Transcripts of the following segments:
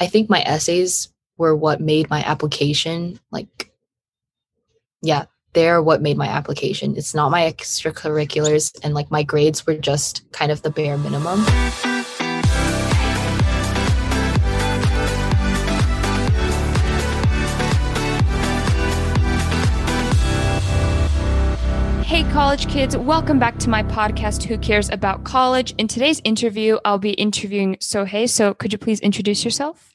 I think my essays were what made my application like yeah, they're what made my application. It's not my extracurriculars and like my grades were just kind of the bare minimum. College kids, welcome back to my podcast, Who Cares About College? In today's interview, I'll be interviewing Sohei. So, could you please introduce yourself?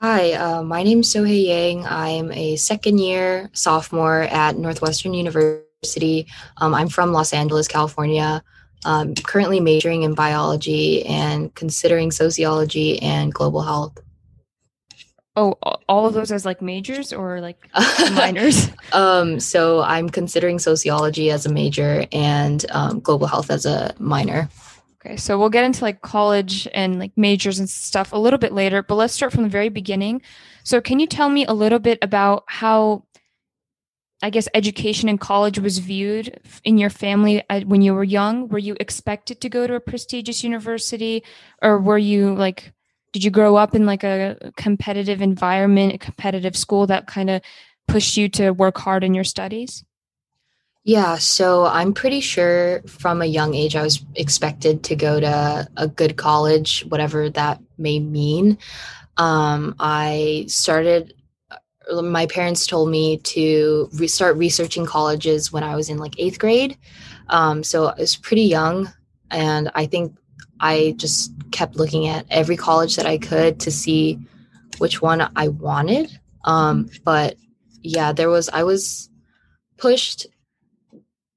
Hi, uh, my name is Sohei Yang. I'm a second year sophomore at Northwestern University. Um, I'm from Los Angeles, California. I'm currently majoring in biology and considering sociology and global health. Oh, all of those as like majors or like minors? um, so I'm considering sociology as a major and um, global health as a minor. Okay, so we'll get into like college and like majors and stuff a little bit later, but let's start from the very beginning. So, can you tell me a little bit about how, I guess, education in college was viewed in your family when you were young? Were you expected to go to a prestigious university, or were you like did you grow up in like a competitive environment, a competitive school that kind of pushed you to work hard in your studies? Yeah, so I'm pretty sure from a young age I was expected to go to a good college, whatever that may mean. Um, I started, uh, my parents told me to start researching colleges when I was in like eighth grade. Um, so I was pretty young. And I think I just kept looking at every college that I could to see which one I wanted. Um, but yeah, there was, I was pushed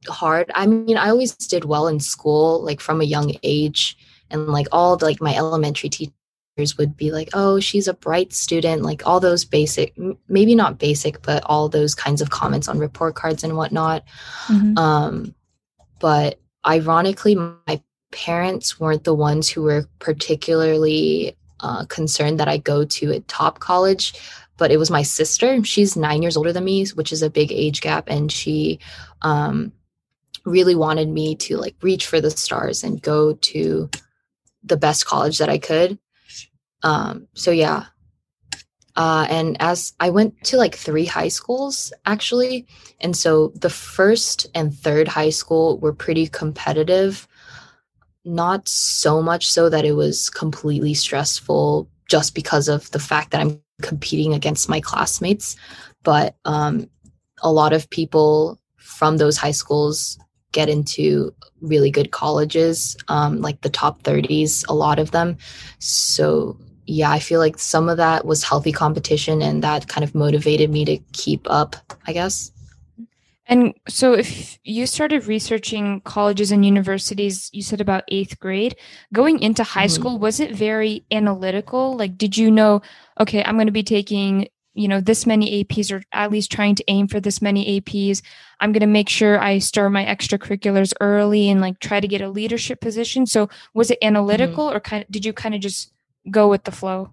hard. I mean, I always did well in school, like from a young age. And like all the, like my elementary teachers would be like, oh, she's a bright student, like all those basic, maybe not basic, but all those kinds of comments on report cards and whatnot. Mm-hmm. Um, but ironically, my parents weren't the ones who were particularly uh, concerned that I go to a top college, but it was my sister. She's nine years older than me, which is a big age gap, and she um, really wanted me to like reach for the stars and go to the best college that I could. Um, so yeah. Uh, and as I went to like three high schools actually, and so the first and third high school were pretty competitive not so much so that it was completely stressful just because of the fact that I'm competing against my classmates. But um, a lot of people from those high schools get into really good colleges, um, like the top 30s, a lot of them. So, yeah, I feel like some of that was healthy competition and that kind of motivated me to keep up, I guess. And so, if you started researching colleges and universities, you said about eighth grade, going into high mm-hmm. school, was it very analytical? Like, did you know, okay, I'm going to be taking, you know, this many APs or at least trying to aim for this many APs? I'm going to make sure I start my extracurriculars early and like try to get a leadership position. So, was it analytical mm-hmm. or kind of, did you kind of just go with the flow?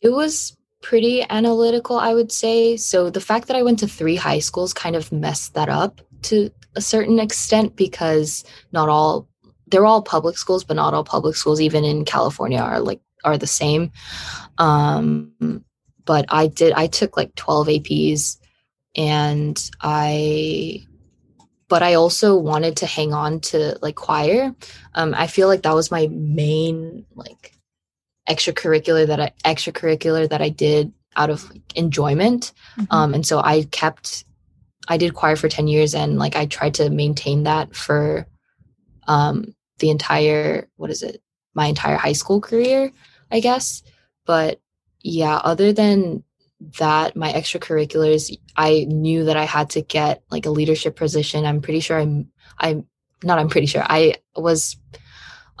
It was pretty analytical, I would say. So the fact that I went to three high schools kind of messed that up to a certain extent because not all they're all public schools, but not all public schools, even in California, are like are the same. Um, but I did I took like 12 APs and I but I also wanted to hang on to like choir. Um, I feel like that was my main like extracurricular that I extracurricular that I did out of enjoyment. Mm-hmm. Um, and so I kept I did choir for 10 years and like I tried to maintain that for um the entire what is it? My entire high school career, I guess. But yeah, other than that, my extracurriculars, I knew that I had to get like a leadership position. I'm pretty sure I'm I'm not I'm pretty sure I was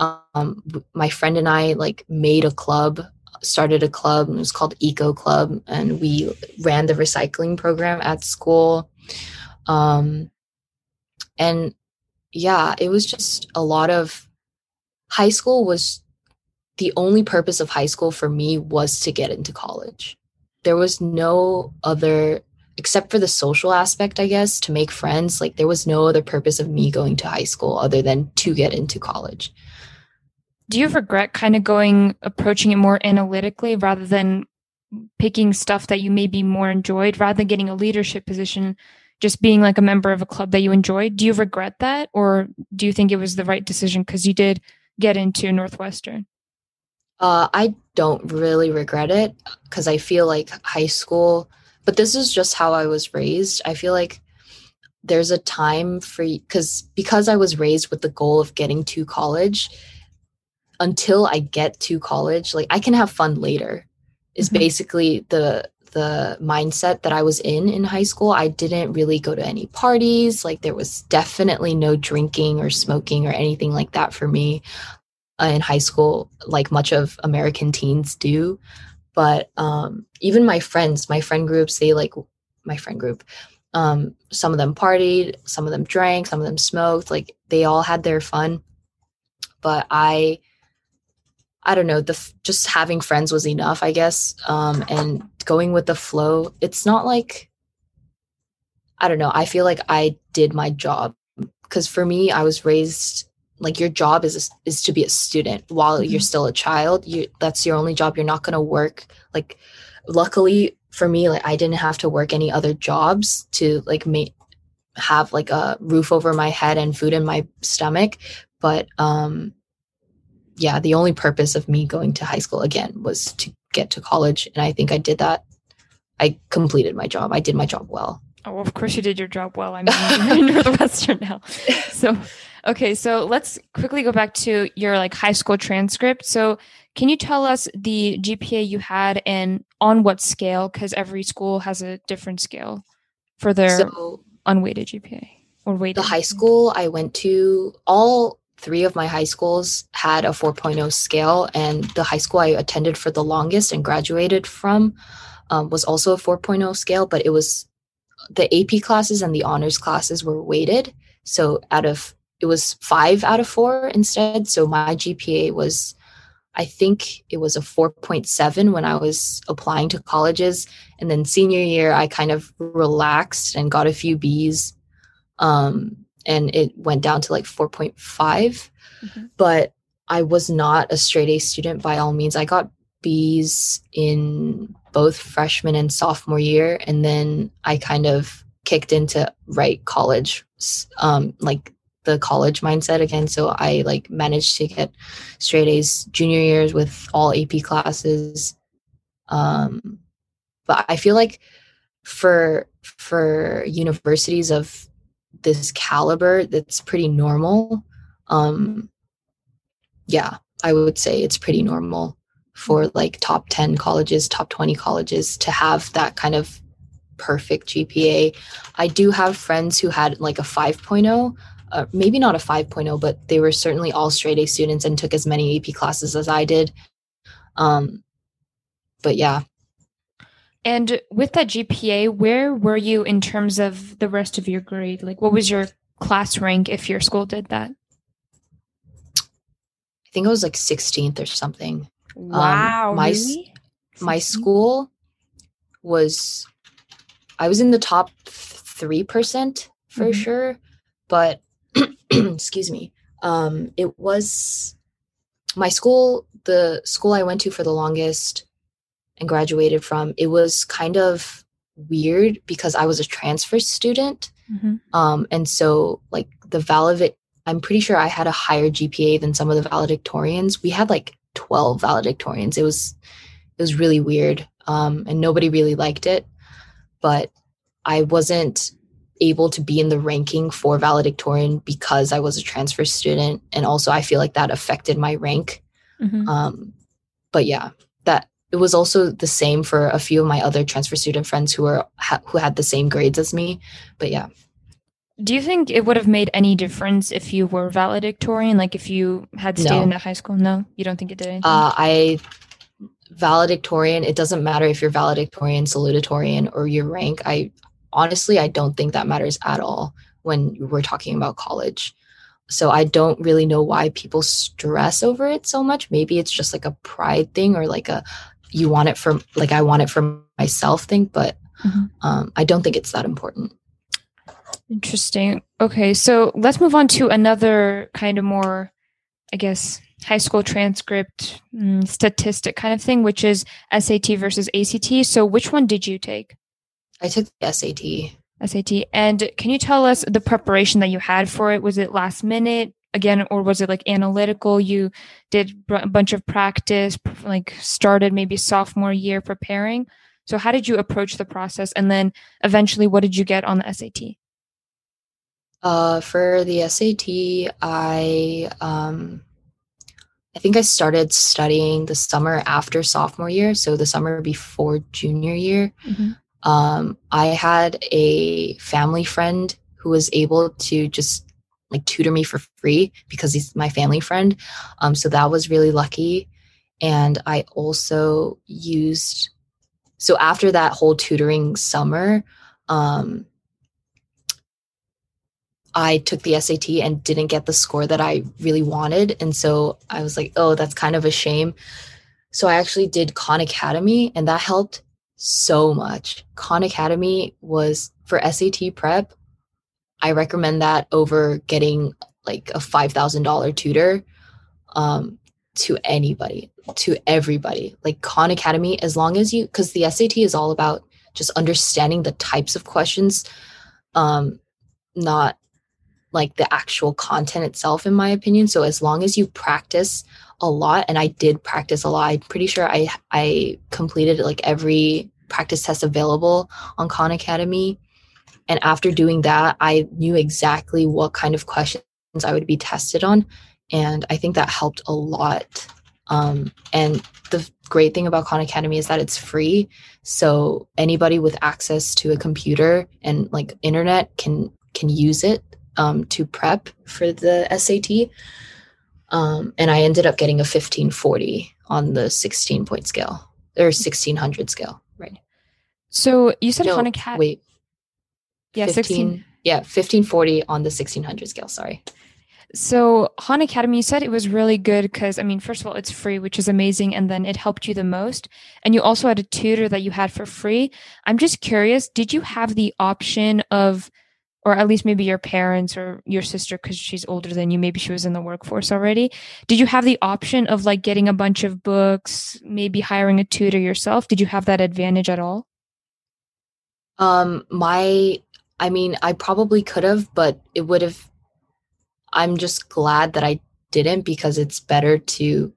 um, my friend and I like made a club, started a club, it was called Eco Club, and we ran the recycling program at school. Um, and yeah, it was just a lot of high school was the only purpose of high school for me was to get into college. There was no other except for the social aspect, I guess, to make friends. Like there was no other purpose of me going to high school other than to get into college. Do you regret kind of going approaching it more analytically rather than picking stuff that you maybe more enjoyed rather than getting a leadership position just being like a member of a club that you enjoyed? Do you regret that or do you think it was the right decision because you did get into northwestern? Uh, i don't really regret it because i feel like high school but this is just how i was raised. I feel like there's a time for because because i was raised with the goal of getting to college until i get to college like i can have fun later is mm-hmm. basically the the mindset that I was in in high school. I didn't really go to any parties. Like there was definitely no drinking or smoking or anything like that for me uh, in high school, like much of American teens do. But um, even my friends, my friend groups, they like my friend group. Um, some of them partied, some of them drank, some of them smoked. Like they all had their fun. But I I don't know, the just having friends was enough, I guess. Um, and going with the flow. It's not like I don't know. I feel like I did my job because for me, I was raised like your job is is to be a student while mm-hmm. you're still a child. You that's your only job. You're not going to work like. Luckily for me, like I didn't have to work any other jobs to like make have like a roof over my head and food in my stomach. But um yeah, the only purpose of me going to high school again was to get to college. And I think I did that. I completed my job. I did my job well. Oh, of course you did your job well. I mean, you're in Northwestern now. So, okay. So let's quickly go back to your like high school transcript. So can you tell us the GPA you had and on what scale? Because every school has a different scale for their so, unweighted GPA or weighted. The high school I went to, all three of my high schools had a 4.0 scale, and the high school I attended for the longest and graduated from um, was also a 4.0 scale, but it was the AP classes and the honors classes were weighted. So out of it was five out of four instead. So my GPA was, I think it was a 4.7 when I was applying to colleges. And then senior year, I kind of relaxed and got a few B's. Um, and it went down to like 4.5 mm-hmm. but i was not a straight a student by all means. I got b's in both freshman and sophomore year and then i kind of kicked into right college um like the college mindset again. So i like managed to get straight a's junior years with all ap classes. Um but i feel like for for universities of this caliber that's pretty normal um yeah i would say it's pretty normal for like top 10 colleges top 20 colleges to have that kind of perfect gpa i do have friends who had like a 5.0 uh, maybe not a 5.0 but they were certainly all straight a students and took as many ap classes as i did. Um but yeah and with that GPA, where were you in terms of the rest of your grade? Like, what was your class rank if your school did that? I think it was like 16th or something. Wow. Um, my, really? my school was, I was in the top 3% for mm-hmm. sure. But, excuse me, um, it was my school, the school I went to for the longest and graduated from, it was kind of weird because I was a transfer student. Mm-hmm. Um, and so, like, the valedictorian, I'm pretty sure I had a higher GPA than some of the valedictorians. We had like 12 valedictorians. It was, it was really weird. Um, and nobody really liked it. But I wasn't able to be in the ranking for valedictorian because I was a transfer student. And also, I feel like that affected my rank. Mm-hmm. Um, but yeah, it was also the same for a few of my other transfer student friends who were ha- who had the same grades as me but yeah. Do you think it would have made any difference if you were valedictorian like if you had stayed no. in that high school? No? You don't think it did anything? uh, i valedictorian it doesn't matter if you're valedictorian salutatorian or your rank. I honestly i don't think that matters at all when we're talking about college. So i don't really know why people stress over it so much. Maybe it's just like a pride thing or like a you want it for like I want it for myself thing, but mm-hmm. um, I don't think it's that important. Interesting. Okay, so let's move on to another kind of more I guess, high school transcript mm, statistic kind of thing, which is SAT versus ACT. So, which one did you take? I took the SAT. SAT. And can you tell us the preparation that you had for it? Was it last minute again, or was it like analytical? You did a bunch of practice, like started maybe sophomore year preparing. So, how did you approach the process? And then eventually, what did you get on the SAT? Uh, for the SAT, I um, I think I started studying the summer after sophomore year, so the summer before junior year. Mm-hmm. Um, I had a family friend who was able to just like tutor me for free because he's my family friend. Um, so that was really lucky. And I also used so after that whole tutoring summer, um, I took the SAT and didn't get the score that I really wanted. And so I was like, oh, that's kind of a shame. So I actually did Khan Academy and that helped so much. Khan Academy was for SAT prep. I recommend that over getting like a $5,000 tutor um, to anybody, to everybody. Like Khan Academy, as long as you, because the SAT is all about just understanding the types of questions, um, not like the actual content itself, in my opinion. So as long as you practice a lot, and I did practice a lot, I'm pretty sure I I completed like every practice test available on Khan Academy. And after doing that, I knew exactly what kind of questions I would be tested on. And I think that helped a lot. Um, and the great thing about Khan Academy is that it's free. So anybody with access to a computer and like internet can can use it um, to prep for the SAT. Um, and I ended up getting a 1540 on the 16 point scale or 1600 scale. Right. So you said no, Khan Academy. Wait. Yeah, 15, 16. Yeah, 1540 on the 1600 scale. Sorry. So Khan Academy, you said it was really good because I mean, first of all, it's free, which is amazing, and then it helped you the most. And you also had a tutor that you had for free. I'm just curious, did you have the option of or at least maybe your parents or your sister because she's older than you maybe she was in the workforce already did you have the option of like getting a bunch of books maybe hiring a tutor yourself did you have that advantage at all um my i mean i probably could have but it would have i'm just glad that i didn't because it's better to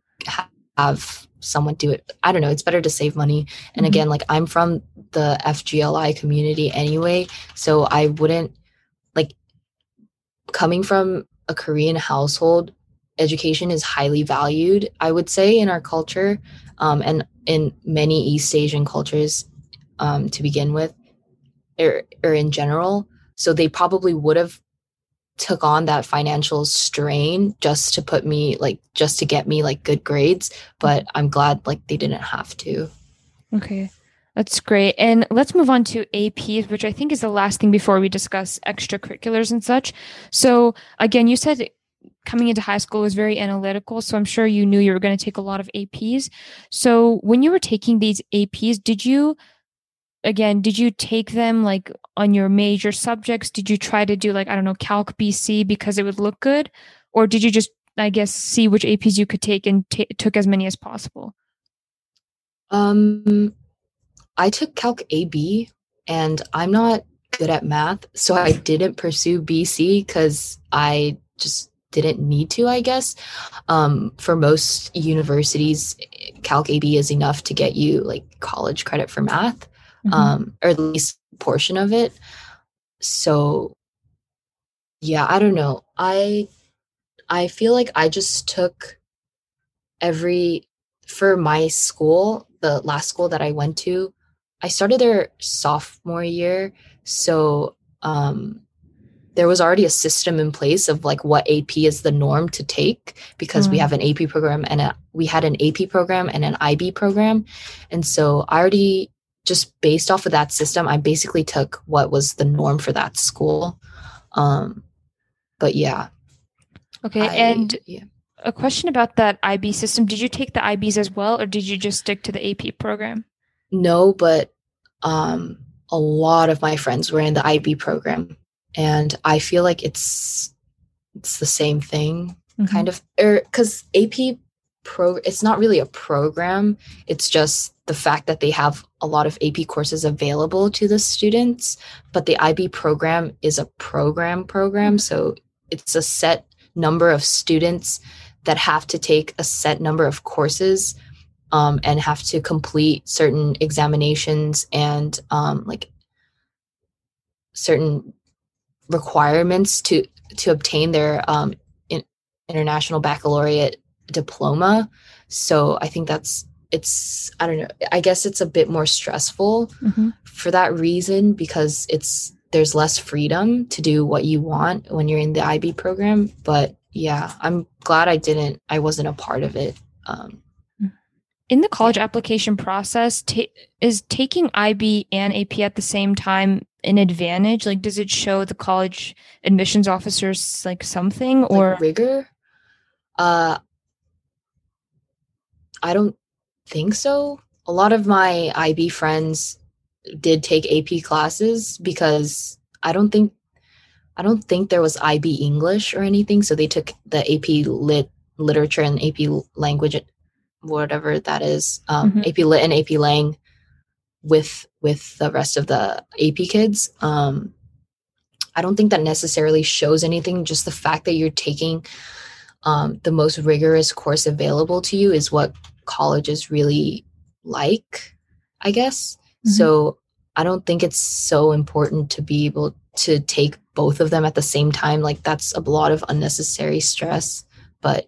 have someone do it. I don't know it's better to save money. And mm-hmm. again like i'm from the fgli community anyway so i wouldn't like coming from a Korean household, education is highly valued, I would say, in our culture um, and in many East Asian cultures um, to begin with, or, or in general. So they probably would have took on that financial strain just to put me like just to get me like good grades but mm-hmm. i'm glad like they didn't have to okay that's great. And let's move on to APs, which I think is the last thing before we discuss extracurriculars and such. So, again, you said coming into high school was very analytical. So, I'm sure you knew you were going to take a lot of APs. So, when you were taking these APs, did you, again, did you take them like on your major subjects? Did you try to do like, I don't know, Calc BC because it would look good? Or did you just, I guess, see which APs you could take and t- took as many as possible? Um, I took Calc AB and I'm not good at math. So I didn't pursue BC because I just didn't need to, I guess. Um, for most universities, Calc AB is enough to get you like college credit for math, mm-hmm. um, or at least portion of it. So yeah, I don't know. I I feel like I just took every for my school, the last school that I went to, I started there sophomore year, so um, there was already a system in place of like what AP is the norm to take because mm. we have an AP program and a, we had an AP program and an IB program, and so I already just based off of that system, I basically took what was the norm for that school. Um, but yeah. Okay, I, and yeah. a question about that IB system: Did you take the IBs as well, or did you just stick to the AP program? No, but um, a lot of my friends were in the IB program, and I feel like it's it's the same thing. mm-hmm. kind of, or because AP pro, it's not really a program. It's just the fact that they have a lot of AP courses available to the students, but the IB program is a program program. So it's a set number of students that have to take a set number of courses um, and have to complete certain examinations and um, like certain requirements to to obtain their um, in, international baccalaureate diploma. So I think that's it's I don't know. I guess it's a bit more stressful mm-hmm. for that reason because it's there's less freedom to do what you want when you're in the IB program. But yeah, I'm glad I didn't. I wasn't a part of it. Um, in the college application process, ta- is taking IB and AP at the same time an advantage? Like, does it show the college admissions officers like something or like rigor? Uh, I don't think so. A lot of my IB friends did take AP classes because I don't think I don't think there was IB English or anything. So they took the AP Lit literature and AP language, whatever that is, um, mm-hmm. AP Lit and AP Lang with with the rest of the AP kids. Um, I don't think that necessarily shows anything. Just the fact that you're taking um, the most rigorous course available to you is what colleges really like, I guess. Mm-hmm. So I don't think it's so important to be able to take both of them at the same time. Like that's a lot of unnecessary stress, but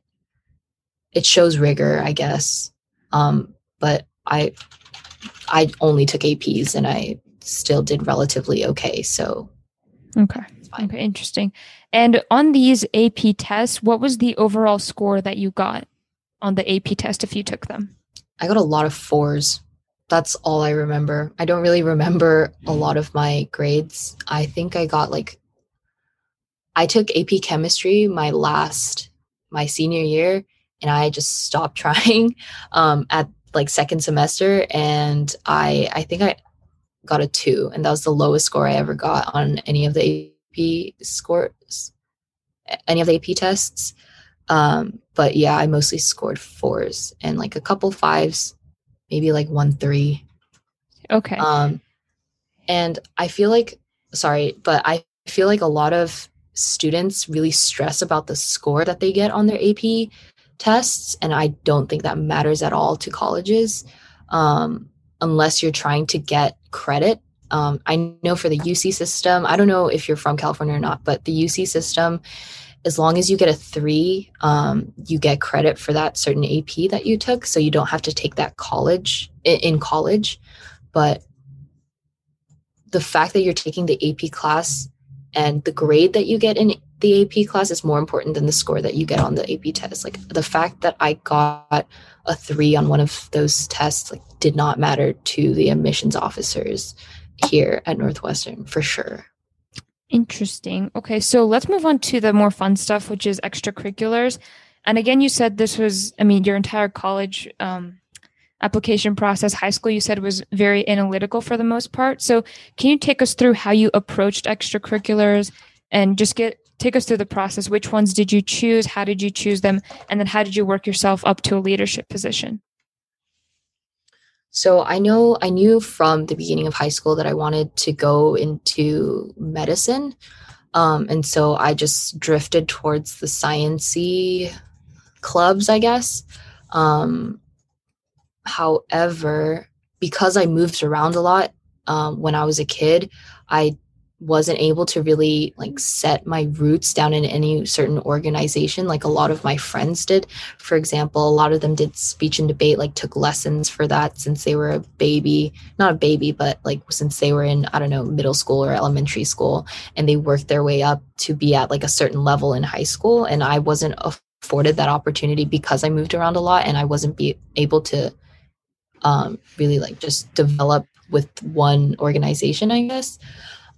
it shows rigor, I guess. Um, but I I only took APs and I still did relatively okay. So Okay. Okay, interesting. And on these AP tests, what was the overall score that you got on the AP test if you took them? I got a lot of fours. That's all I remember. I don't really remember a lot of my grades. I think I got like I took AP chemistry my last my senior year and I just stopped trying um, at like second semester and I I think I got a 2 and that was the lowest score I ever got on any of the AP scores any of the AP tests. Um, but yeah, I mostly scored fours and like a couple fives, maybe like one three. Okay. Um, and I feel like sorry, but I feel like a lot of students really stress about the score that they get on their AP tests, and I don't think that matters at all to colleges, um, unless you're trying to get credit. Um, I know for the UC system, I don't know if you're from California or not, but the UC system as long as you get a three, um, you get credit for that certain AP that you took. So you don't have to take that college in college. But the fact that you're taking the AP class and the grade that you get in the AP class is more important than the score that you get on the AP test. Like the fact that I got a three on one of those tests like did not matter to the admissions officers here at Northwestern for sure. Interesting. Okay, so let's move on to the more fun stuff, which is extracurriculars. And again, you said this was, I mean, your entire college um, application process, high school, you said was very analytical for the most part. So, can you take us through how you approached extracurriculars and just get take us through the process? Which ones did you choose? How did you choose them? And then how did you work yourself up to a leadership position? So I know I knew from the beginning of high school that I wanted to go into medicine. Um, and so I just drifted towards the sciency clubs, I guess. Um, however, because I moved around a lot um, when I was a kid, I wasn't able to really like set my roots down in any certain organization like a lot of my friends did. For example a lot of them did speech and debate like took lessons for that since they were a baby. Not a baby but like since they were in i don't know middle school or elementary school and they worked their way up to be at like a certain level in high school and i wasn't afforded that opportunity because i moved around a lot and i wasn't be able to um really like just develop with one organization i guess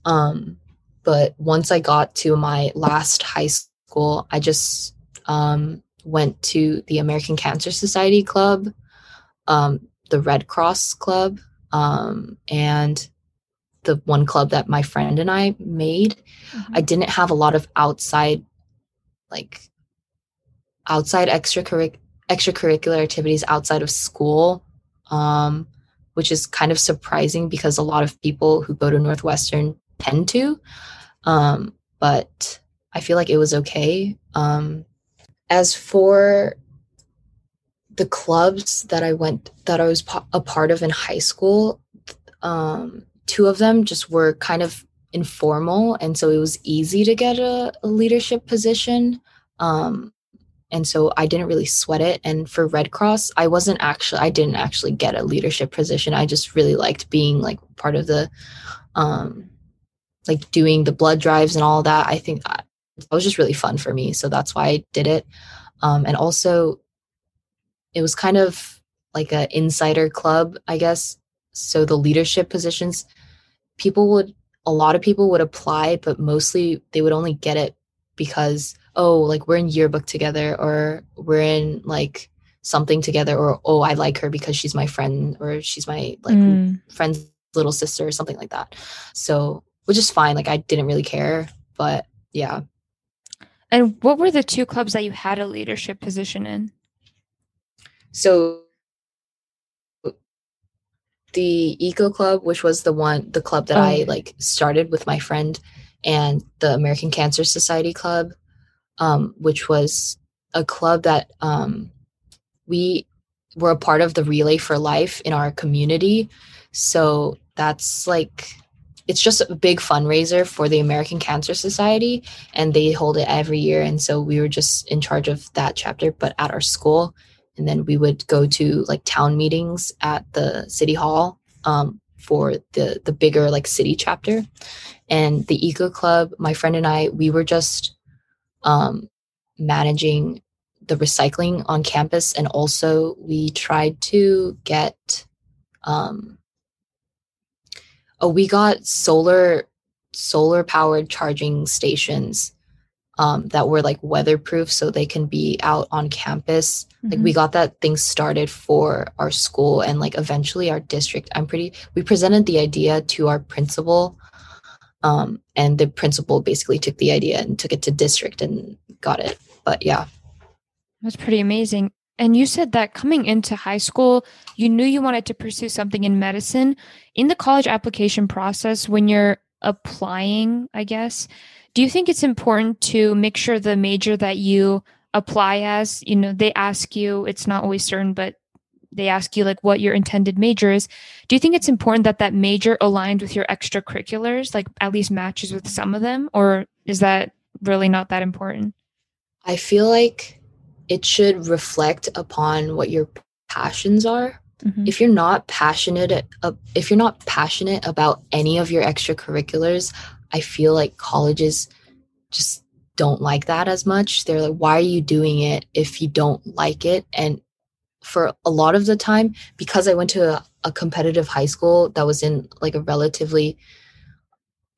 um, but once I got to my last high school, I just um, went to the American Cancer Society Club, um, the Red Cross Club, um, and the one club that my friend and I made. Mm-hmm. I didn't have a lot of outside, like, outside extracurric- extracurricular activities outside of school, um, which is kind of surprising because a lot of people who go to Northwestern tend to. Um, but I feel like it was okay. Um, as for the clubs that I went that I was a part of in high school, um, two of them just were kind of informal, and so it was easy to get a, a leadership position. Um, and so I didn't really sweat it. And for Red Cross, I wasn't actually I didn't actually get a leadership position. I just really liked being like part of the, um, like doing the blood drives and all that. I think that, that was just really fun for me, so that's why I did it. Um, and also it was kind of like an insider club, I guess. So the leadership positions, people would, a lot of people would apply, but mostly they would only get it because, oh, like we're in yearbook together or we're in like something together or, oh, I like her because she's my friend or she's my like mm. friend's little sister or something like that. So, which is fine. Like I didn't really care, but yeah. And what were the two clubs that you had a leadership position in? So the Eco Club, which was the one the club that oh. I like started with my friend, and the American Cancer Society Club, um, which was a club that um, we were a part of the Relay for Life in our community. So that's like it's just a big fundraiser for the American Cancer Society, and they hold it every year. And so we were just in charge of that chapter, but at our school and then we would go to like town meetings at the city hall um, for the the bigger like city chapter and the eco club my friend and i we were just um, managing the recycling on campus and also we tried to get um, oh we got solar solar powered charging stations um, that were like weatherproof so they can be out on campus. Mm-hmm. Like we mm-hmm. got that thing started for our school and like eventually our district. I'm pretty, we presented the idea to our principal. Um, and the principal basically took the idea and took it to district and got it. But yeah. That's pretty amazing. And you said that coming into high school, you knew you wanted to pursue something in medicine. In the college application process, when you're applying, I guess, do you think it's important to make sure the major that you apply as, you know, they ask you, it's not always certain, but they ask you like what your intended major is. Do you think it's important that that major aligned with your extracurriculars, like at least matches with some of them, or is that really not that important? I feel like it should reflect upon what your passions are. Mm-hmm. If you're not passionate, uh, if you're not passionate about any of your extracurriculars, I feel like colleges just don't like that as much. They're like, why are you doing it if you don't like it? And for a lot of the time, because I went to a, a competitive high school that was in like a relatively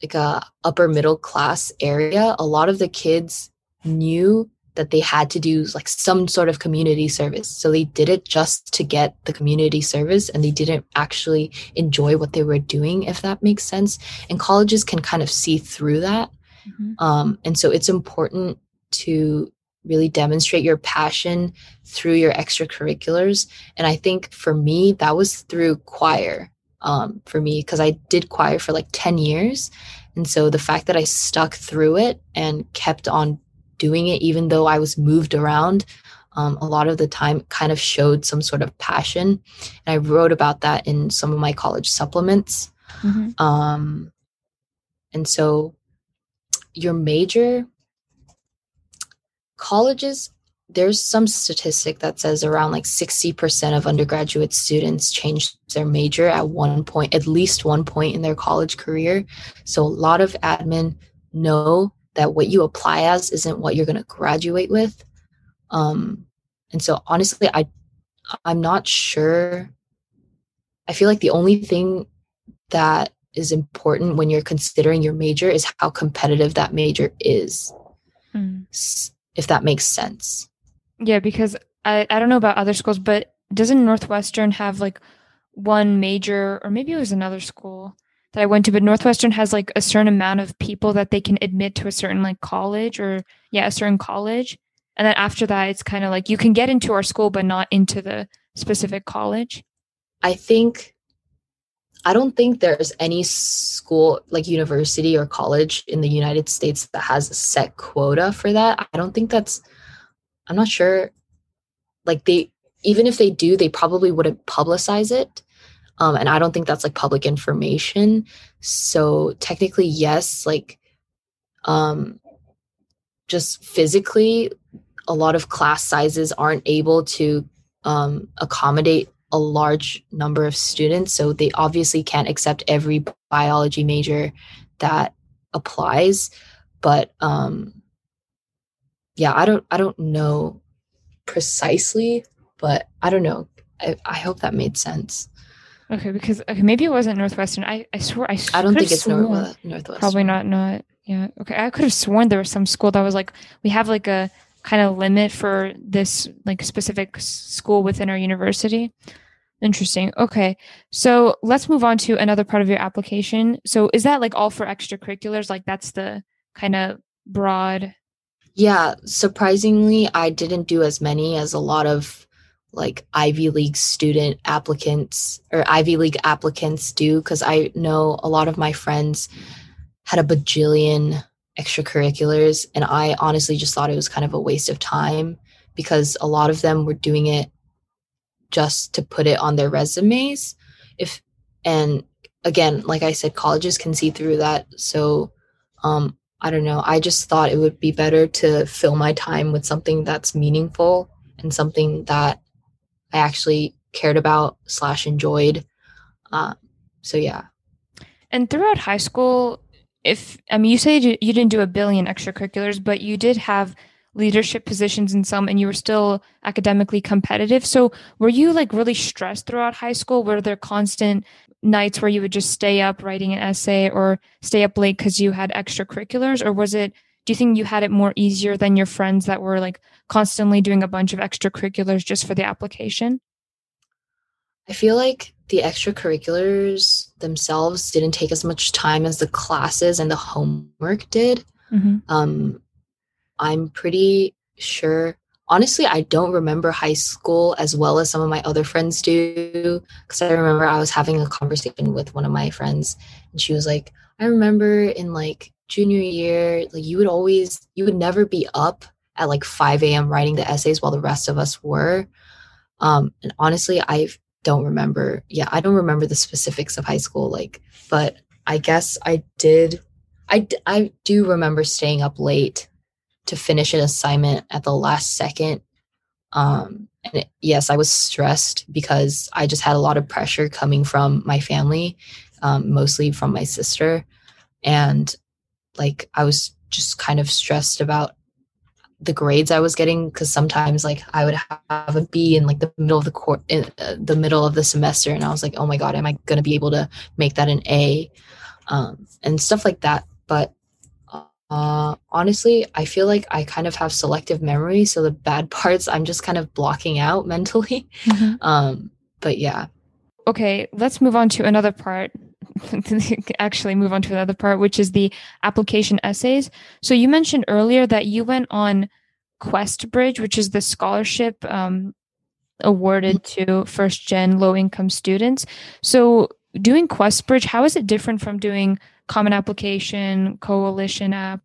like a upper middle class area, a lot of the kids knew that they had to do like some sort of community service. So they did it just to get the community service and they didn't actually enjoy what they were doing, if that makes sense. And colleges can kind of see through that. Mm-hmm. Um, and so it's important to really demonstrate your passion through your extracurriculars. And I think for me, that was through choir um, for me because I did choir for like 10 years. And so the fact that I stuck through it and kept on doing it, even though I was moved around, um, a lot of the time kind of showed some sort of passion. And I wrote about that in some of my college supplements. Mm-hmm. Um, and so your major, colleges, there's some statistic that says around like 60% of undergraduate students change their major at one point, at least one point in their college career. So a lot of admin know that what you apply as isn't what you're going to graduate with. Um, and so honestly, I I'm not sure. I feel like the only thing that is important when you're considering your major is how competitive that major is. Mm. If that makes sense. Yeah, because I, I don't know about other schools, but doesn't Northwestern have like one major, or maybe it was another school that I went to, but Northwestern has like a certain amount of people that they can admit to a certain like college or yeah, a certain college. and then after that it's kind of like you can get into our school but not into the specific college I think I don't think there's any school like university or college in the United States that has a set quota for that. I don't think that's I'm not sure like they even if they do, they probably wouldn't publicize it. Um, and I don't think that's like public information. So technically, yes, like um just physically, a lot of class sizes aren't able to um accommodate a large number of students. So they obviously can't accept every biology major that applies. But um yeah i don't i don't know precisely but i don't know. I, I hope that made sense okay because okay maybe it wasn't northwestern i i swear i, i don't think it's sworn, North, northwestern probably not not yeah okay i could have sworn there was some school that was like we have like a kind of limit for this like specific school within our university. Interesting. Okay. So let's move on to another part of your application. So is that like all for extracurriculars? Like that's the kind of broad. Yeah. Surprisingly, I didn't do as many as a lot of like Ivy League student applicants or Ivy League applicants do because I know a lot of my friends had a bajillion extracurriculars. And I honestly just thought it was kind of a waste of time because a lot of them were doing it just to put it on their resumes. If and again, like I said, colleges can see through that. So um I don't know. I just thought it would be better to fill my time with something that's meaningful and something that I actually cared about slash enjoyed. Uh, so yeah. And throughout high school, if I mean, you say you didn't do a billion extracurriculars, but you did have leadership positions in some and you were still academically competitive. So were you like really stressed throughout high school? Were there constant nights where you would just stay up writing an essay or stay up late because you had extracurriculars? Or was it, do you think you had it more easier than your friends that were like constantly doing a bunch of extracurriculars just for the application? I feel like the extracurriculars themselves didn't take as much time as the classes and the homework did. Mm-hmm. Um, I'm pretty sure. Honestly, I don't remember high school as well as some of my other friends do. Because I remember I was having a conversation with one of my friends, and she was like, I remember in like junior year, like you would always, you would never be up at like 5 a.m. writing the essays while the rest of us were. Um, and honestly, I don't remember. Yeah, I don't remember the specifics of high school, like, but I guess I did. I, I do remember staying up late to finish an assignment at the last second. Um, and it, yes, I was stressed because I just had a lot of pressure coming from my family, um, mostly from my sister. And like, I was just kind of stressed about the grades I was getting because sometimes like I would have a B in like the middle of the court in uh, the middle of the semester and I was like oh my god am I going to be able to make that an A um, and stuff like that but uh, honestly, I feel like I kind of have selective memory, so the bad parts I'm just kind of blocking out mentally. Mm-hmm. Um, but yeah. Okay, let's move on to another part. Actually, move on to another part, which is the application essays. So you mentioned earlier that you went on QuestBridge, which is the scholarship um, awarded mm-hmm. to first gen low income students. So doing QuestBridge, how is it different from doing Common Application, Coalition app?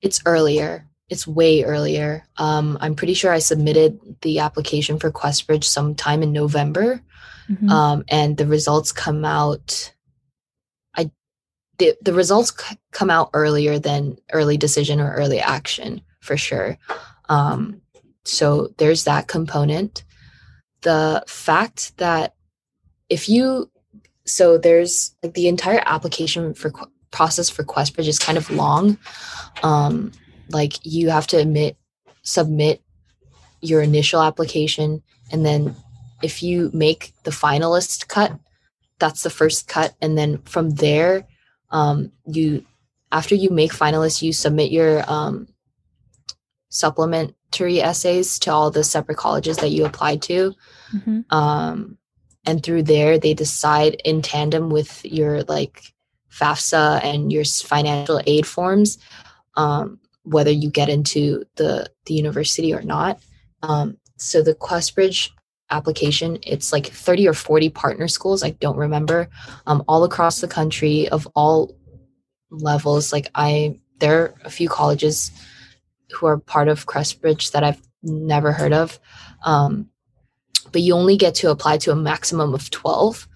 It's earlier. It's way earlier. Um, I'm pretty sure I submitted the application for QuestBridge sometime in November, mm-hmm. um, and the results come out. The the results c- come out earlier than early decision or early action for sure. Um, so there's that component. The fact that if you so there's like the entire application for process for QuestBridge is kind of long. Um, like you have to admit, submit your initial application, and then if you make the finalist cut, that's the first cut, and then from there, um, you after you make finalists, you submit your um, supplementary essays to all the separate colleges that you applied to. Mm-hmm. Um, and through there they decide in tandem with your like FAFSA and your financial aid forms um, whether you get into the the university or not. Um, so the QuestBridge application, it's like 30 or 40 partner schools, I don't remember, um, all across the country of all levels. Like I, there are a few colleges who are part of QuestBridge that I've never heard of. Um, but you only get to apply to a maximum of 12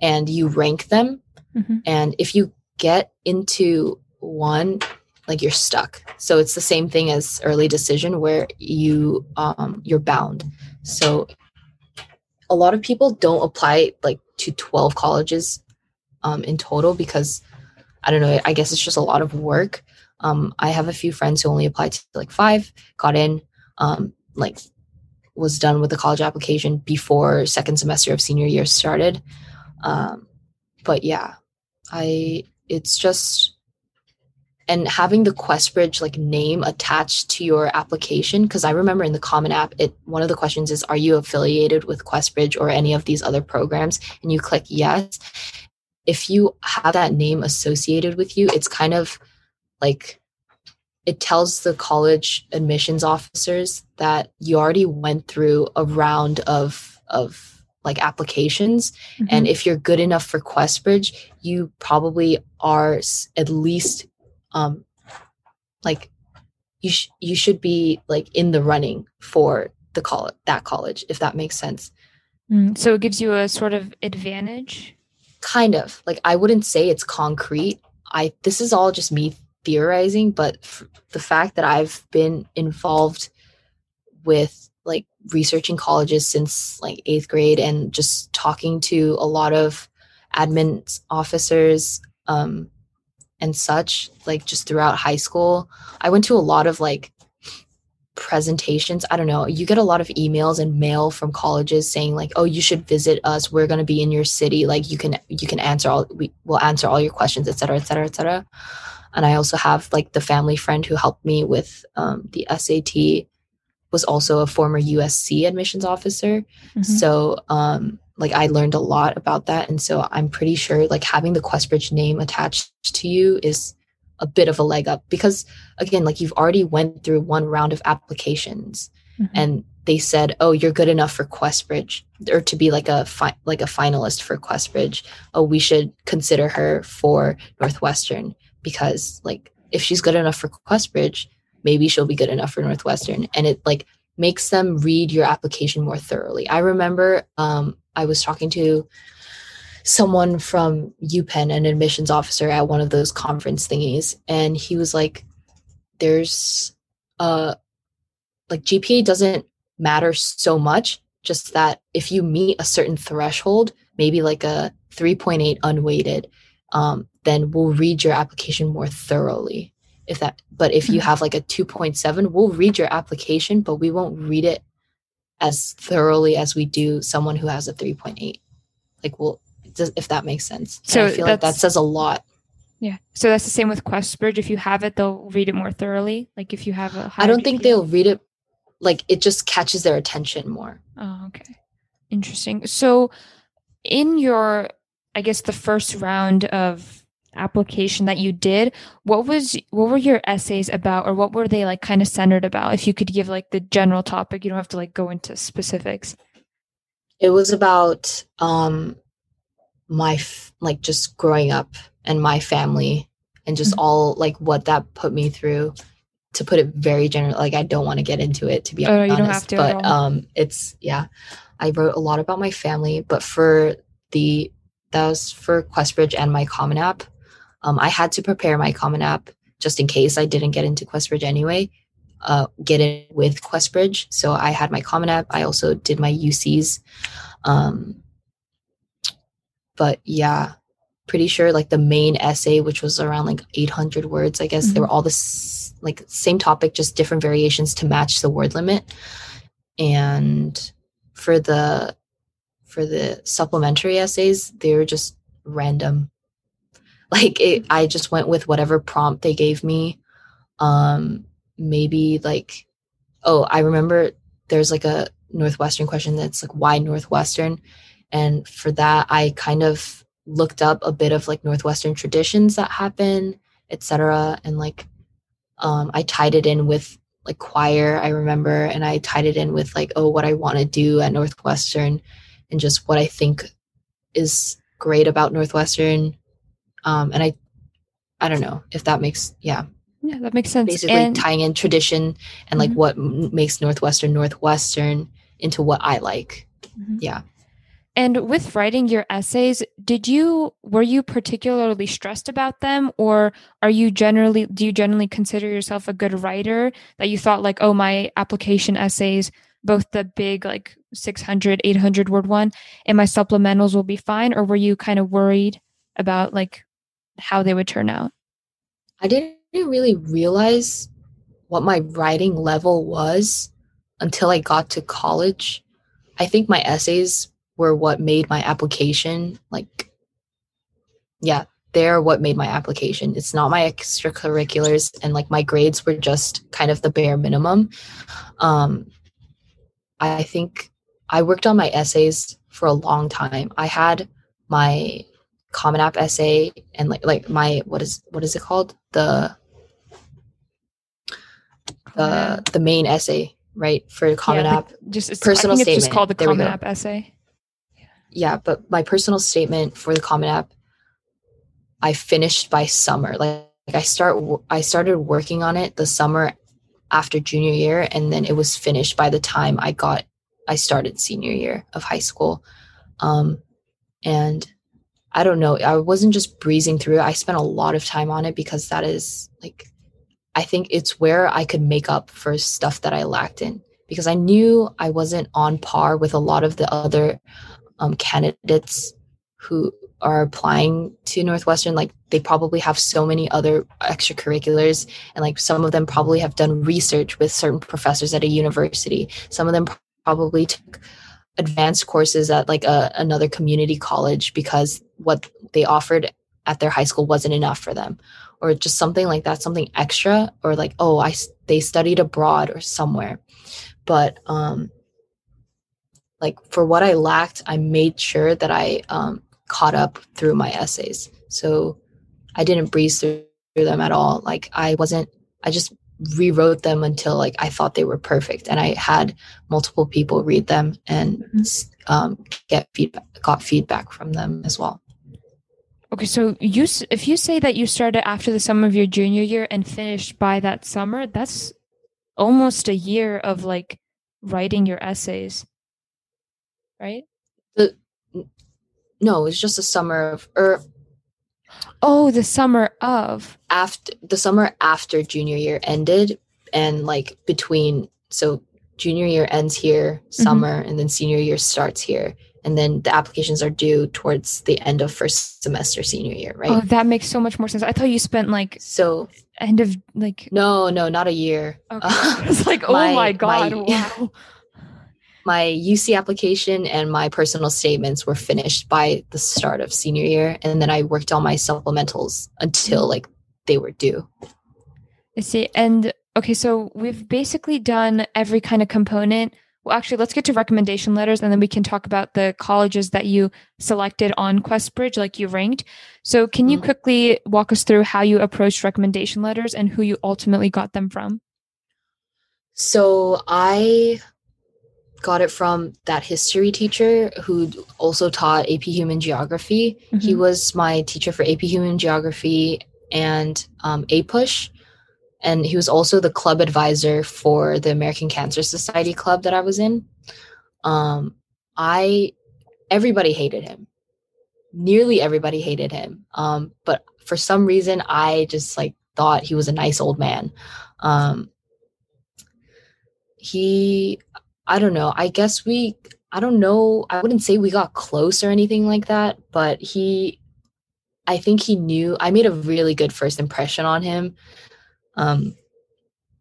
and you rank them. Mm-hmm. And if you get into one, like you're stuck. So it's the same thing as early decision where you um you're bound. So a lot of people don't apply like to 12 colleges um in total because I don't know, I guess it's just a lot of work. Um I have a few friends who only applied to like 5, got in um like was done with the college application before second semester of senior year started. Um but yeah, I it's just and having the questbridge like name attached to your application because i remember in the common app it one of the questions is are you affiliated with questbridge or any of these other programs? And you click yes. If you have that name associated with you it's kind of like it tells the college admissions officers that you already went through a round of of like applications. Mm-hmm. and if you're good enough for questbridge you probably are at least um like you sh- you should be like in the running for the college that college if that makes sense. Mm, so it gives you a sort of advantage? Kind of. Like i wouldn't say it's concrete. I this is all just me theorizing but f- the fact that i've been involved with like researching colleges since like eighth grade and just talking to a lot of admin officers um, and such, like just throughout high school. I went to a lot of like presentations. I don't know. You get a lot of emails and mail from colleges saying like, "Oh, you should visit us. We're going to be in your city. Like you can you can answer all we will answer all your questions, etc., etc., etc." And I also have like the family friend who helped me with um, the SAT was also a former USC admissions officer. Mm-hmm. So um, like I learned a lot about that. And so I'm pretty sure like having the QuestBridge name attached to you is a bit of a leg up because again, like you've already went through one round of applications mm-hmm. and they said, "Oh, you're good enough for QuestBridge or to be like a fi- like a finalist for QuestBridge. Oh, we should consider her for Northwestern because like if she's good enough for QuestBridge, maybe she'll be good enough for Northwestern. And it like makes them read your application more thoroughly. I remember um, I was talking to someone from UPenn, an admissions officer at one of those conference thingies, and he was like, "There's uh, like GPA doesn't matter so much, just that if you meet a certain threshold, maybe like a 3.8 unweighted, um, then we'll read your application more thoroughly." If that but if you mm-hmm. have like a 2.7 we'll read your application but we won't read it as thoroughly as we do someone who has a 3.8 like we'll if that makes sense. So and i feel like that says a lot. Yeah. So that's the same with questbridge. If you have it they'll read it more thoroughly. Like if you have a i don't think they'll read it like it just catches their attention more. Oh okay. Interesting. So in your i guess the first round of application that you did what was what were your essays about or what were they like kind of centered about? If you could give like the general topic you don't have to like go into specifics. It was about um my f- like just growing up and my family and just mm-hmm. all like what that put me through. To put it very general like i don't want to get into it to be oh, honest to but um it's yeah. I wrote a lot about my family but for the that was for questbridge and my common app um, I had to prepare my Common App just in case I didn't get into QuestBridge anyway. Uh, get in with QuestBridge. So I had my Common App. I also did my UCs. Um, but yeah, pretty sure like the main essay, which was around like 800 words, I guess mm-hmm. they were all this like same topic, just different variations to match the word limit. And for the for the supplementary essays, they were just random like it, i just went with whatever prompt they gave me um maybe like oh i remember there's like a northwestern question that's like why northwestern and for that i kind of looked up a bit of like northwestern traditions that happen etc and like um, I tied it in with like choir, I remember, and I tied it in with like, oh, what I want to do at Northwestern and just what I think is great about Northwestern. Um, and I, I don't know if that makes, yeah. Yeah, that makes sense. Basically and- tying in tradition and like mm-hmm. what m- makes Northwestern Northwestern into what I like. Mm-hmm. Yeah. And with writing your essays, did you were you particularly stressed about them or are you generally do you generally consider yourself a good writer that you thought like oh my application essays both the big like 600 800 word one and my supplementals will be fine or were you kind of worried about like how they would turn out? I didn't really realize what my writing level was until I got to college. I think my essays were what made my application like yeah they're what made my application it's not my extracurriculars and like my grades were just kind of the bare minimum um i think i worked on my essays for a long time i had my common app essay and like like my what is what is it called? The the the main essay right for common yeah, app. just personal statement just called the there common app essay yeah, but my personal statement for the Common App, I finished by summer. Like, like I start, I started working on it the summer after junior year, and then it was finished by the time I got, I started senior year of high school. Um, and I don't know, I wasn't just breezing through. I spent a lot of time on it because that is like, I think it's where I could make up for stuff that I lacked in because I knew I wasn't on par with a lot of the other um, candidates who are applying to Northwestern, like they probably have so many other extracurriculars, and like some of them probably have done research with certain professors at a university. Some of them probably took advanced courses at like a, another community college because what they offered at their high school wasn't enough for them or just something like that something extra or like oh i they studied abroad or somewhere but um like for what I lacked, I made sure that I um, caught up through my essays. So I didn't breeze through them at all. Like I wasn't, I just rewrote them until like I thought they were perfect. And I had multiple people read them and mm-hmm. um, get feedback, got feedback from them as well. Okay, so you if you say that you started after the summer of your junior year and finished by that summer, that's almost a year of like writing your essays right? The no, it's just the summer of or er, oh, the summer of after the summer after junior year ended, and like between so junior year ends here, mm-hmm. summer, mm-hmm. and then senior year starts here. And then the applications are due towards the end of first semester senior year, right? Oh, that makes so much more sense. I thought you spent like so end of like no, no, not a year. Okay. It's like oh my, my god, my, wow my UC application and my personal statements were finished by the start of senior year. And then I worked on my supplementals until like they were due. I see. And okay, so we've basically done every kind of component. Well, actually, let's get to recommendation letters and then we can talk about the colleges that you selected on QuestBridge, like you ranked. So, can you mm-hmm. quickly walk us through how you approached recommendation letters and who you ultimately got them from? So, I got it from that history teacher who also taught AP Human Geography. Mm-hmm. He was my teacher for AP Human Geography and um, APUSH. And he was also the club advisor for the American Cancer Society club that I was in. Um, I, everybody hated him. Nearly everybody hated him. Um, but for some reason, I just like thought he was a nice old man. Um, he I don't know. I guess we, I don't know. I wouldn't say we got close or anything like that, but he, I think he knew. I made a really good first impression on him, um,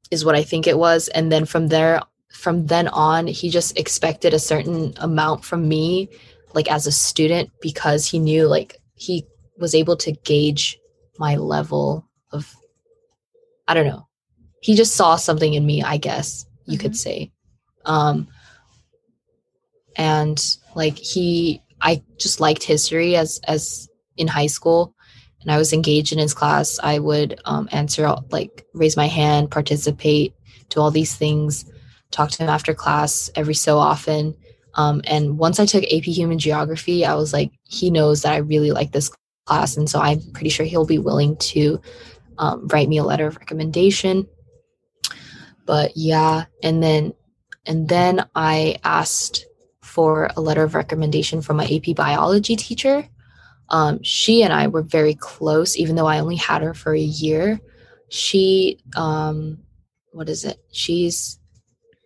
is what I think it was. And then from there, from then on, he just expected a certain amount from me, like as a student, because he knew like he was able to gauge my level of, I don't know. He just saw something in me, I guess you mm-hmm. could say um and like he i just liked history as as in high school and I was engaged in his class, I would um, answer, like, raise my hand, participate, do all these things, talk to him after class every so often. Um, and once I took AP Human Geography, I was like, he knows that I really like this class. And so I'm pretty sure he'll be willing to um, write me a letter of recommendation. But yeah, and then and then I asked for a letter of recommendation from my AP biology teacher. Um, she and I were very close, even though I only had her for a year. She, um, what is it? She's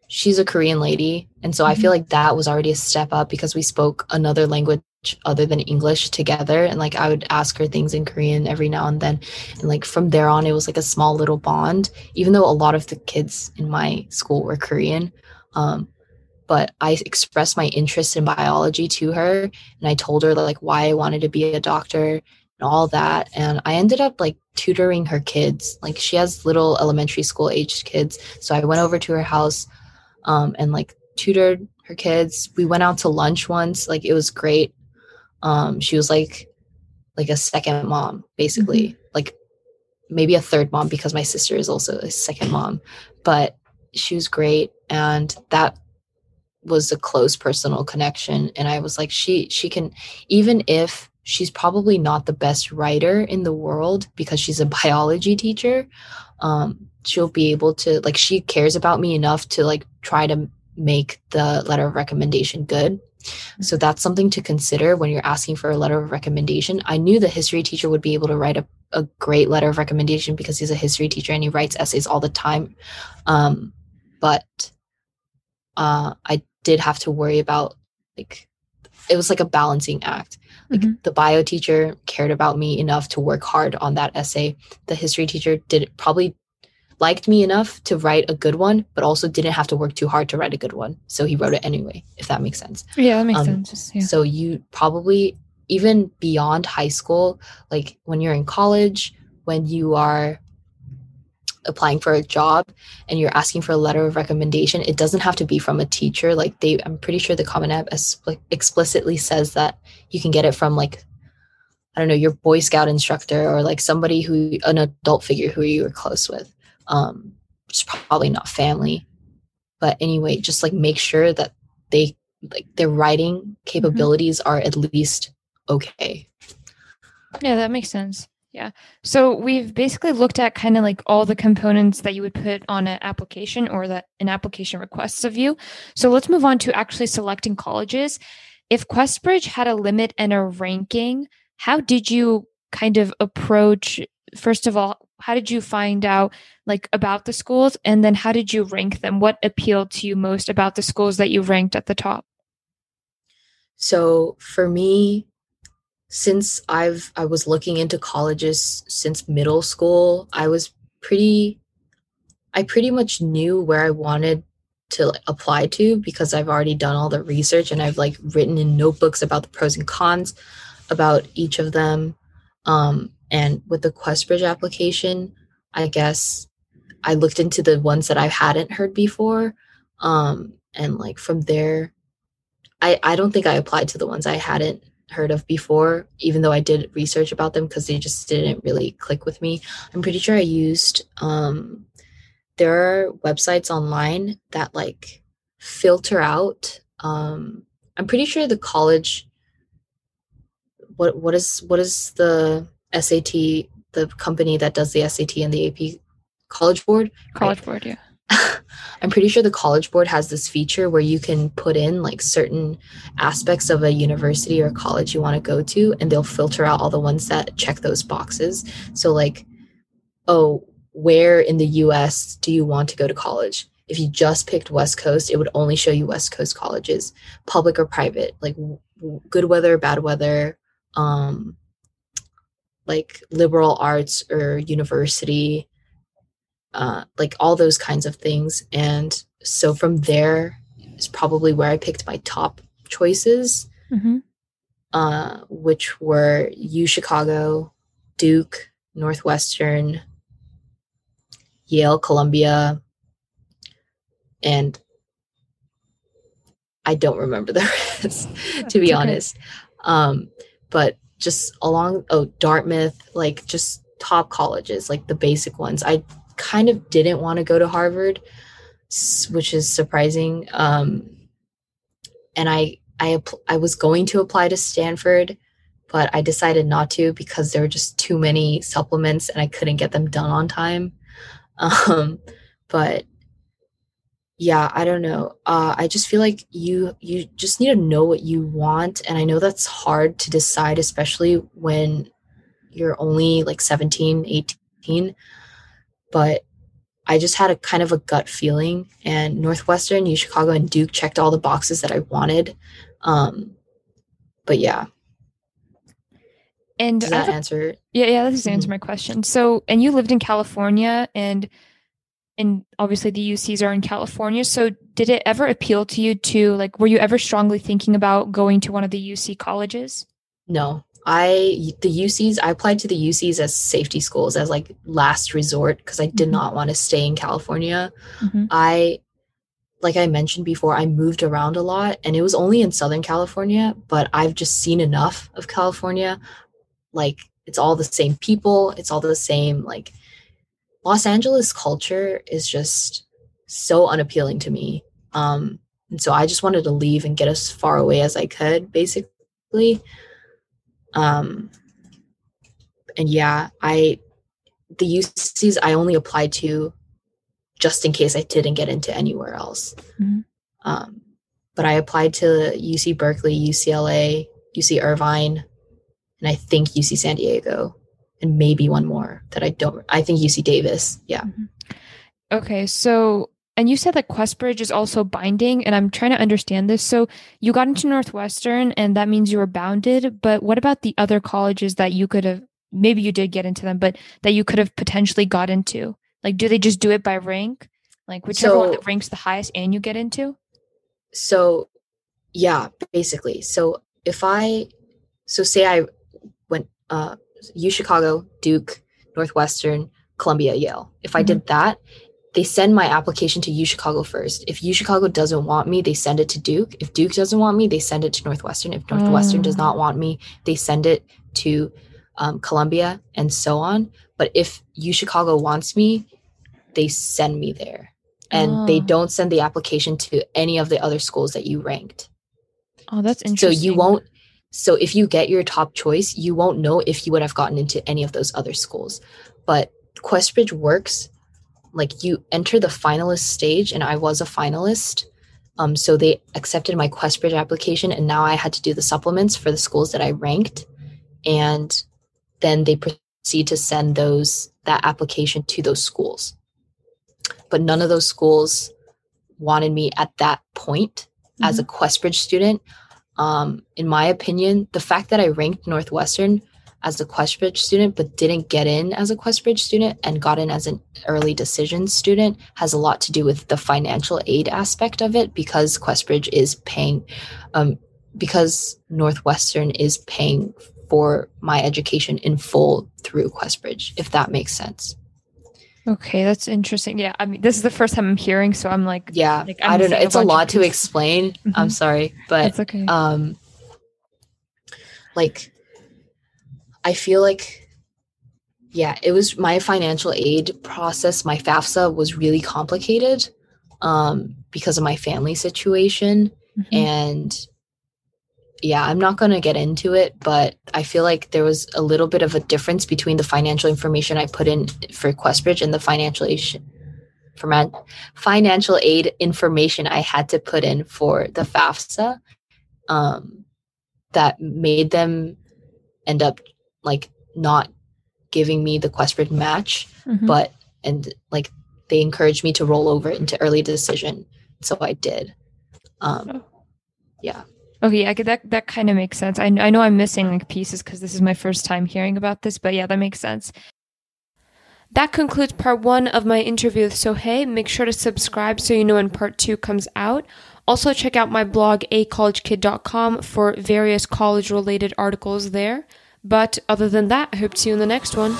she's a Korean lady, and so mm-hmm. I feel mm-hmm. like that was already a step up because we spoke another language other than English together, and like I would ask her things in Korean every now and then, and like from there on, it was like a small little bond. Even though a lot of the kids in my school were Korean, um, but I expressed my interest in biology to her and I told her like why I wanted to be a doctor and all that. And I ended up like tutoring her kids. Like she has little elementary school aged kids. So I went over to her house um, and like tutored her kids. We went out to lunch once. Like it was great. Um, she was like like a second mom, basically. Mm-hmm. Like maybe a third mom because my sister is also a second mom. But she was great and that was a close personal connection and i was like she she can even if she's probably not the best writer in the world because she's a biology teacher um she'll be able to like she cares about me enough to like try to make the letter of recommendation good. So that's something to consider when you're asking for a letter of recommendation. I knew the history teacher would be able to write a, a great letter of recommendation because he's a history teacher and he writes essays all the time. Um, but uh, I did have to worry about like it was like a balancing act. Like mm-hmm. the bio teacher cared about me enough to work hard on that essay. The history teacher did probably liked me enough to write a good one, but also didn't have to work too hard to write a good one. So he wrote it anyway, if that makes sense. Yeah, that makes um, sense. Yeah. So you probably even beyond high school, like when you're in college, when you are applying for a job and you're asking for a letter of recommendation, it doesn't have to be from a teacher. Like they, I'm pretty sure the Common App explicitly says that you can get it from like, I don't know, your Boy Scout instructor or like somebody who, an adult figure who you were close with. Um, it's probably not family, but anyway, just like make sure that they like their writing mm-hmm. capabilities mm-hmm. are at least okay. Yeah, that makes sense. Yeah. So we've basically looked at kind of like all the components that you would put on an application or that an application requests of you. So let's move on to actually selecting colleges. If QuestBridge had a limit and a ranking, how did you kind of approach first of all, how did you find out like about the schools and then how did you rank them? What appealed to you most about the schools that you ranked at the top? So for me, since I've I was looking into colleges since middle school, I was pretty I pretty much knew where I wanted to apply to because I've already done all the research and I've like written in notebooks about the pros and cons about each of them. Um, and with the QuestBridge application, I guess I looked into the ones that I hadn't heard before. Um, and like from there, I, I don't think I applied to the ones I hadn't heard of before, even though I did research about them because they just didn't really click with me. I'm pretty sure I used um there are websites online that like filter out um I'm pretty sure the college what what is what is the SAT the company that does the SAT and the AP college board college right? board yeah I'm pretty sure the College Board has this feature where you can put in like certain aspects of a university or college you want to go to, and they'll filter out all the ones that check those boxes. So, like, oh, where in the US do you want to go to college? If you just picked West Coast, it would only show you West Coast colleges, public or private, like good weather, bad weather, um, like liberal arts or university uh, like all those kinds of things. And so from there is probably where I picked my top choices, mm-hmm. uh, which were U Chicago, Duke, Northwestern, Yale, Columbia, and I don't remember the rest, to be honest. Um, but just along oh Dartmouth, like just top colleges, like the basic ones. I kind of didn't want to go to Harvard, which is surprising. Um, and I I I was going to apply to Stanford, but I decided not to because there were just too many supplements and I couldn't get them done on time. Um, but yeah, I don't know. Uh, I just feel like you you just need to know what you want, and I know that's hard to decide, especially when you're only like 17, 18. But I just had a kind of a gut feeling, and Northwestern, U Chicago, and Duke checked all the boxes that I wanted. Um, but yeah. And does that answer? Yeah, yeah, that does answer mm-hmm. my question. So, and you lived in California, and and obviously the UCs are in California. So, did it ever appeal to you to like? Were you ever strongly thinking about going to one of the UC colleges? No, I the UCs I applied to the UCs as safety schools as like last resort because I did mm-hmm. not want to stay in California. Mm-hmm. I like I mentioned before, I moved around a lot and it was only in Southern California, but I've just seen enough of California. Like it's all the same people, it's all the same like Los Angeles culture is just so unappealing to me. Um and so I just wanted to leave and get as far away as I could basically. Um, and yeah, I the UCs I only applied to just in case I didn't get into anywhere else. Mm-hmm. Um, but I applied to UC Berkeley, UCLA, UC Irvine, and I think UC San Diego, and maybe one more that I don't. I think UC Davis. Yeah. Mm-hmm. Okay, so and you said that QuestBridge is also binding, and I'm trying to understand this. So you got into Northwestern, and that means you were bounded. But what about the other colleges that you could have? Maybe you did get into them, but that you could have potentially got into. Like, do they just do it by rank? Like, whichever so, one that ranks the highest, and you get into. So, yeah, basically. So if I, so say I went uh, U Chicago, Duke, Northwestern, Columbia, Yale. If I mm-hmm. did that, they send my application to U Chicago first. If U Chicago doesn't want me, they send it to Duke. If Duke doesn't want me, they send it to Northwestern. If Northwestern mm. does not want me, they send it to um, Columbia and so on. But if U Chicago wants me, they send me there. And oh. they don't send the application to any of the other schools that you ranked. Oh, that's interesting. So you won't so if you get your top choice, you won't know if you would have gotten into any of those other schools. But QuestBridge works like you enter the finalist stage and I was a finalist. Um, so they accepted my QuestBridge application and now I had to do the supplements for the schools that I ranked. And then they proceed to send those that application to those schools. But none of those schools wanted me at that point mm-hmm. as a mm-hmm. QuestBridge student. Um, in my opinion, the fact that I ranked Northwestern as a QuestBridge student, but didn't get in as a QuestBridge student and got in as an early decision student has a lot to do with the financial aid aspect of it because QuestBridge is paying, um, because Northwestern is paying for my education in full through QuestBridge, if that makes sense. Okay, that's interesting. Yeah, I mean, this is the first time I'm hearing, so I'm like, yeah, like, I'm I do not know. It's a, lot to explain. Mm-hmm. I'm sorry, but it's okay. Um, like I feel like, yeah, it was my financial aid process. My FAFSA was really complicated um, because of my family situation. Mm-hmm. And yeah, I'm not going to get into it, but I feel like there was a little bit of a difference between the financial information I put in for QuestBridge and the financial aid, for my financial aid information I had to put in for the FAFSA um, that made them end up like not giving me the QuestBridge match, mm-hmm. but and like they encouraged me to roll over into early decision, so I did. Um, oh. yeah. Okay, yeah, that that kind of makes sense. I I know I'm missing like pieces because this is my first time hearing about this, but yeah, that makes sense. That concludes part one of my interview with Sohei. Make sure to subscribe so you know when part two comes out. Also, check out my blog, acollegekid.com, for various college related articles there. But other than that, I hope to see you in the next one.